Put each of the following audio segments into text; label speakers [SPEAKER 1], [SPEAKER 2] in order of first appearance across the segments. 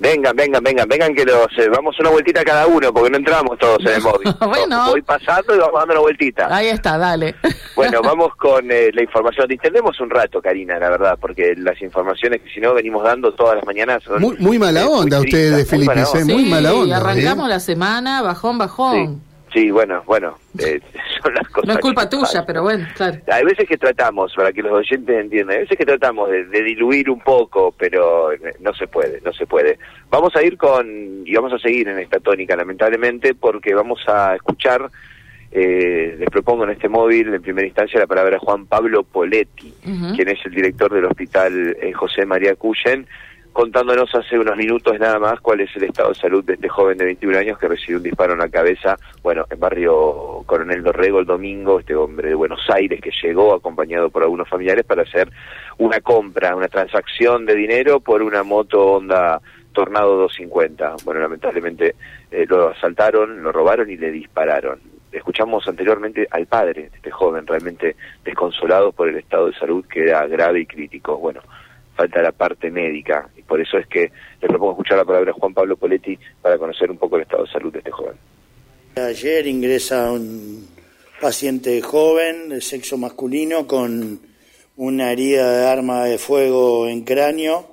[SPEAKER 1] Vengan, vengan, vengan, vengan que los eh, vamos una vueltita cada uno porque no entramos todos en el móvil.
[SPEAKER 2] Bueno.
[SPEAKER 1] Voy pasando y vamos dando una vueltita.
[SPEAKER 2] Ahí está, dale.
[SPEAKER 1] Bueno, vamos con eh, la información. Distendemos un rato, Karina, la verdad, porque las informaciones que si no venimos dando todas las mañanas son...
[SPEAKER 3] Muy, muy mala
[SPEAKER 1] eh,
[SPEAKER 3] onda ustedes,
[SPEAKER 1] muy mala
[SPEAKER 3] Felipe,
[SPEAKER 1] onda.
[SPEAKER 3] muy mala onda.
[SPEAKER 2] Sí, arrancamos
[SPEAKER 3] ¿eh?
[SPEAKER 2] la semana, bajón, bajón.
[SPEAKER 1] Sí, bueno, bueno, eh, son las cosas
[SPEAKER 2] No es culpa tuya,
[SPEAKER 1] pasan.
[SPEAKER 2] pero bueno, claro.
[SPEAKER 1] Hay veces que tratamos, para que los oyentes entiendan, hay veces que tratamos de, de diluir un poco, pero eh, no se puede, no se puede. Vamos a ir con, y vamos a seguir en esta tónica, lamentablemente, porque vamos a escuchar, eh, les propongo en este móvil, en primera instancia, la palabra de Juan Pablo Poletti, quien es el director del hospital eh, José María Cuyen, contándonos hace unos minutos nada más cuál es el estado de salud de este joven de 21 años que recibió un disparo en la cabeza, bueno, en barrio Coronel Dorrego el domingo, este hombre de Buenos Aires que llegó acompañado por algunos familiares para hacer una compra, una transacción de dinero por una moto Honda Tornado 250. Bueno, lamentablemente eh, lo asaltaron, lo robaron y le dispararon. Escuchamos anteriormente al padre de este joven, realmente desconsolado por el estado de salud que era grave y crítico. Bueno, falta la parte médica y por eso es que le propongo escuchar la palabra de Juan Pablo Poletti para conocer un poco el estado de salud de este joven.
[SPEAKER 4] Ayer ingresa un paciente joven de sexo masculino con una herida de arma de fuego en cráneo,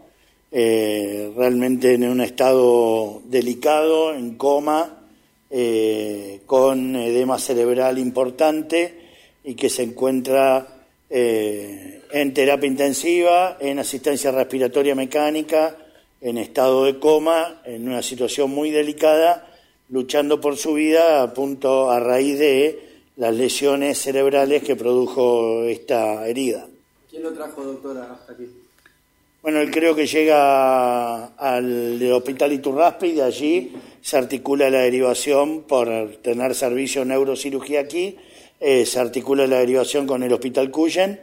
[SPEAKER 4] eh, realmente en un estado delicado, en coma, eh, con edema cerebral importante y que se encuentra eh, en terapia intensiva, en asistencia respiratoria mecánica, en estado de coma, en una situación muy delicada, luchando por su vida a punto a raíz de las lesiones cerebrales que produjo esta herida.
[SPEAKER 5] ¿Quién lo trajo, doctora, hasta aquí?
[SPEAKER 4] Bueno, él creo que llega al hospital Iturraspe y de allí se articula la derivación por tener servicio de neurocirugía aquí, eh, se articula la derivación con el hospital Cuyen,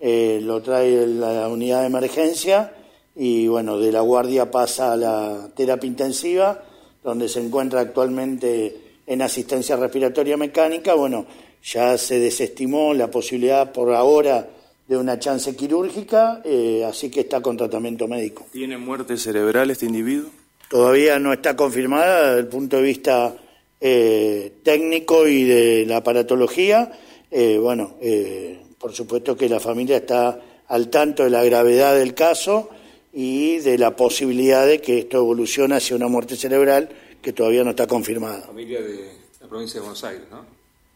[SPEAKER 4] eh, lo trae la unidad de emergencia y bueno, de la guardia pasa a la terapia intensiva, donde se encuentra actualmente en asistencia respiratoria mecánica. Bueno, ya se desestimó la posibilidad por ahora de una chance quirúrgica, eh, así que está con tratamiento médico.
[SPEAKER 6] ¿Tiene muerte cerebral este individuo?
[SPEAKER 4] Todavía no está confirmada desde el punto de vista eh, técnico y de la aparatología. Eh, bueno, eh, por supuesto que la familia está al tanto de la gravedad del caso y de la posibilidad de que esto evolucione hacia una muerte cerebral que todavía no está confirmada.
[SPEAKER 6] Familia de la provincia de Buenos Aires, ¿no?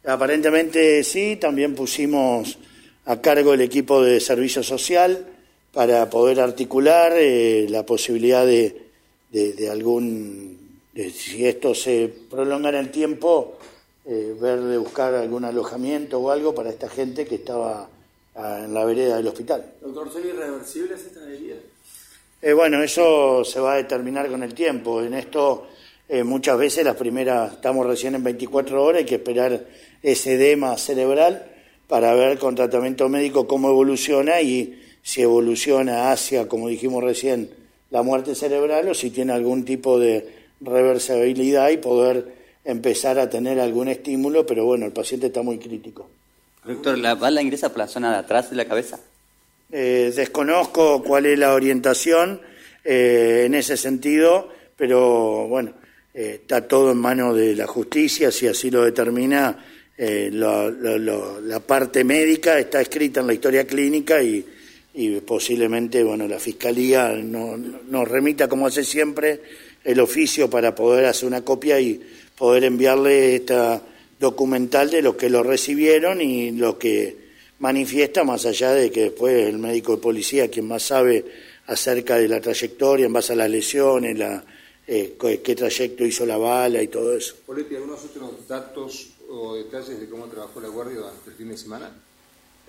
[SPEAKER 4] Aparentemente sí, también pusimos a cargo el equipo de servicio social para poder articular eh, la posibilidad de, de- de algún, si esto se prolonga en el tiempo, eh, ver de buscar algún alojamiento o algo para esta gente que estaba ah, en la vereda del hospital.
[SPEAKER 5] Doctor, ¿son irreversibles estas heridas?
[SPEAKER 4] Eh, bueno, eso se va a determinar con el tiempo. En esto eh, muchas veces las primeras, estamos recién en 24 horas, hay que esperar ese edema cerebral para ver con tratamiento médico cómo evoluciona y si evoluciona hacia, como dijimos recién, la muerte cerebral o si tiene algún tipo de reversibilidad y poder empezar a tener algún estímulo, pero bueno, el paciente está muy crítico.
[SPEAKER 7] Doctor, ¿la bala ingresa por la zona de atrás de la cabeza?
[SPEAKER 4] Eh, desconozco cuál es la orientación eh, en ese sentido, pero bueno, eh, está todo en manos de la justicia, si así lo determina eh, lo- lo- lo- la parte médica, está escrita en la historia clínica y, y posiblemente bueno la fiscalía no- no- nos remita como hace siempre el oficio para poder hacer una copia y poder enviarle esta documental de lo que lo recibieron y lo que manifiesta, más allá de que después el médico de policía, quien más sabe acerca de la trayectoria, en base a las lesiones, la, eh, qué, qué trayecto hizo la bala y todo eso.
[SPEAKER 6] Poletti, ¿algunos otros datos o detalles de cómo trabajó la guardia durante el fin de semana?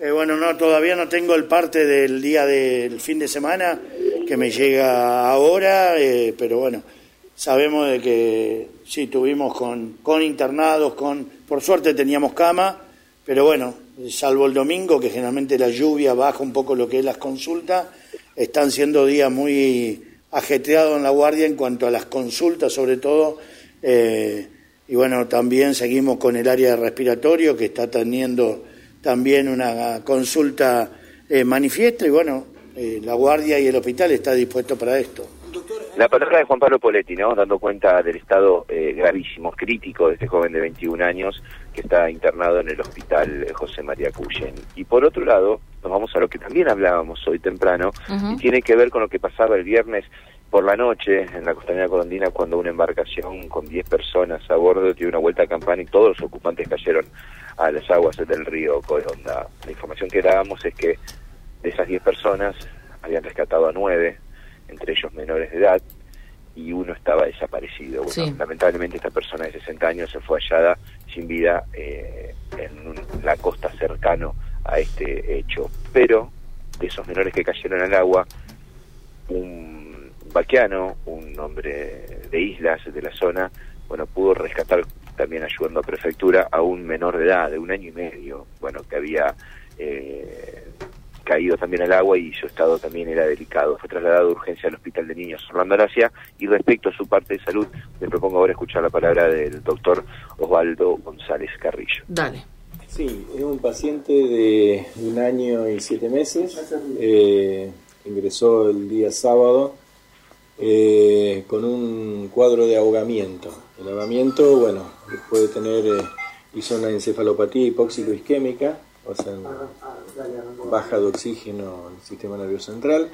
[SPEAKER 4] Eh, bueno, no, todavía no tengo el parte del día del fin de semana que me llega ahora, eh, pero bueno, sabemos de que sí, tuvimos con, con internados, con, por suerte teníamos cama, pero bueno, salvo el domingo, que generalmente la lluvia baja un poco lo que es las consultas, están siendo días muy ajetreados en la guardia en cuanto a las consultas, sobre todo, eh, y bueno, también seguimos con el área de respiratorio, que está teniendo también una consulta eh, manifiesta, y bueno, eh, la guardia y el hospital está dispuesto para esto.
[SPEAKER 1] La palabra de Juan Pablo Poletti, ¿no? Dando cuenta del estado eh, gravísimo, crítico de este joven de 21 años que está internado en el hospital José María Cuyen. Y por otro lado, nos vamos a lo que también hablábamos hoy temprano, y tiene que ver con lo que pasaba el viernes por la noche en la costanera colondina cuando una embarcación con 10 personas a bordo dio una vuelta a campana y todos los ocupantes cayeron a las aguas del río Coronda. La información que dábamos es que de esas 10 personas habían rescatado a 9, entre ellos menores de edad, y uno estaba desaparecido. Bueno,
[SPEAKER 2] Sí.
[SPEAKER 1] Lamentablemente esta persona de 60 años se fue hallada sin vida eh, en la costa cercano a este hecho. Pero de esos menores que cayeron al agua, un vaquiano, un hombre de islas de la zona, bueno, pudo rescatar también ayudando a prefectura a un menor de edad, de un año y medio, bueno, que había eh, caído también al agua y su estado también era delicado. Fue trasladado de urgencia al Hospital de Niños Orlando Alasia y respecto a su parte de salud, le propongo ahora escuchar la palabra del doctor Osvaldo González Carrillo.
[SPEAKER 2] Dale.
[SPEAKER 3] Sí, es un paciente de un año y siete meses. eh, ingresó el día sábado eh, con un cuadro de ahogamiento. El ahogamiento, bueno, puede tener, eh, hizo una encefalopatía hipóxico-isquémica, o sea, baja de oxígeno en el sistema nervioso central,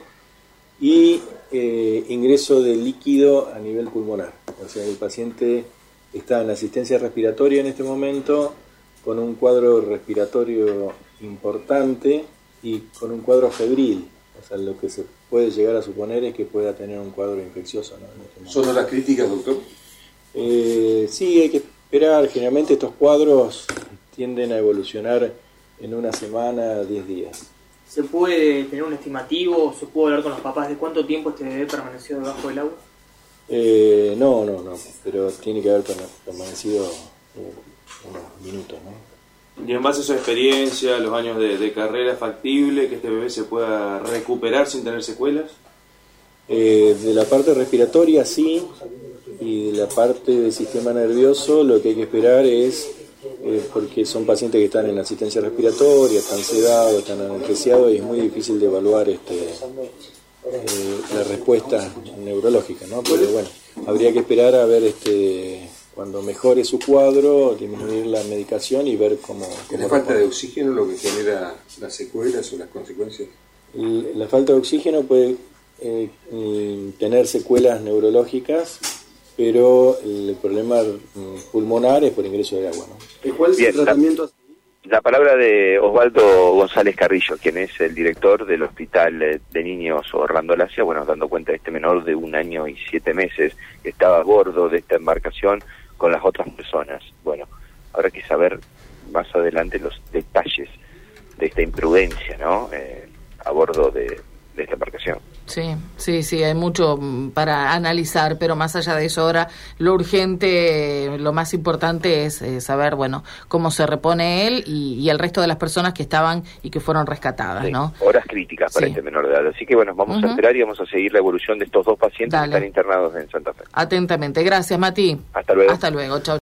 [SPEAKER 3] y eh, ingreso de líquido a nivel pulmonar. O sea, el paciente está en asistencia respiratoria en este momento, con un cuadro respiratorio importante y con un cuadro febril. O sea, lo que se puede llegar a suponer es que pueda tener un cuadro infeccioso. ¿no? Este.
[SPEAKER 6] ¿Son horas críticas, doctor?
[SPEAKER 3] Eh, sí, hay que esperar. Generalmente estos cuadros tienden a evolucionar en una semana, 10 días.
[SPEAKER 8] ¿Se puede tener un estimativo? ¿Se puede hablar con los papás de cuánto tiempo este bebé permaneció debajo del agua?
[SPEAKER 3] Eh, no, no, no, pero tiene que haber perma- permanecido eh, unos minutos, ¿no?
[SPEAKER 9] Y en base a su experiencia, los años de, de carrera, ¿es factible que este bebé se pueda recuperar sin tener secuelas?
[SPEAKER 3] Eh, de la parte respiratoria sí, y de la parte del sistema nervioso lo que hay que esperar es, eh, porque son pacientes que están en asistencia respiratoria, están sedados, están anestesiados y es muy difícil de evaluar este, eh, la respuesta neurológica, ¿no? Pero bueno, habría que esperar a ver este cuando mejore su cuadro, disminuir la medicación y ver cómo...
[SPEAKER 6] ¿Es
[SPEAKER 3] cómo
[SPEAKER 6] la falta de oxígeno lo que genera las secuelas o las consecuencias?
[SPEAKER 3] La falta de oxígeno puede eh, tener secuelas neurológicas, pero el problema mm, pulmonar es por ingreso de agua. ¿no?
[SPEAKER 5] ¿Cuál es
[SPEAKER 1] Bien,
[SPEAKER 5] el tratamiento? a seguir?
[SPEAKER 1] La palabra de Osvaldo González Carrillo, quien es el director del Hospital eh, de Niños Orlando Lacia, bueno, dando cuenta de este menor de un año y siete meses que estaba a bordo de esta embarcación con las otras personas. Bueno, habrá que saber más adelante los detalles de esta imprudencia, ¿no? Eh, a bordo de, de esta embarcación.
[SPEAKER 2] Sí, sí, sí, hay mucho mm, para analizar, pero más allá de eso ahora lo urgente, lo más importante es eh, saber, bueno, cómo se repone él y, y el resto de las personas que estaban y que fueron rescatadas,
[SPEAKER 1] Sí,
[SPEAKER 2] ¿no?
[SPEAKER 1] Horas críticas para
[SPEAKER 2] Sí.
[SPEAKER 1] este menor de edad. Así que bueno, vamos a esperar y vamos a seguir la evolución de estos dos pacientes
[SPEAKER 2] Dale.
[SPEAKER 1] que están internados en Santa Fe.
[SPEAKER 2] Atentamente. Gracias, Mati.
[SPEAKER 1] Hasta luego.
[SPEAKER 2] Hasta luego. Chau.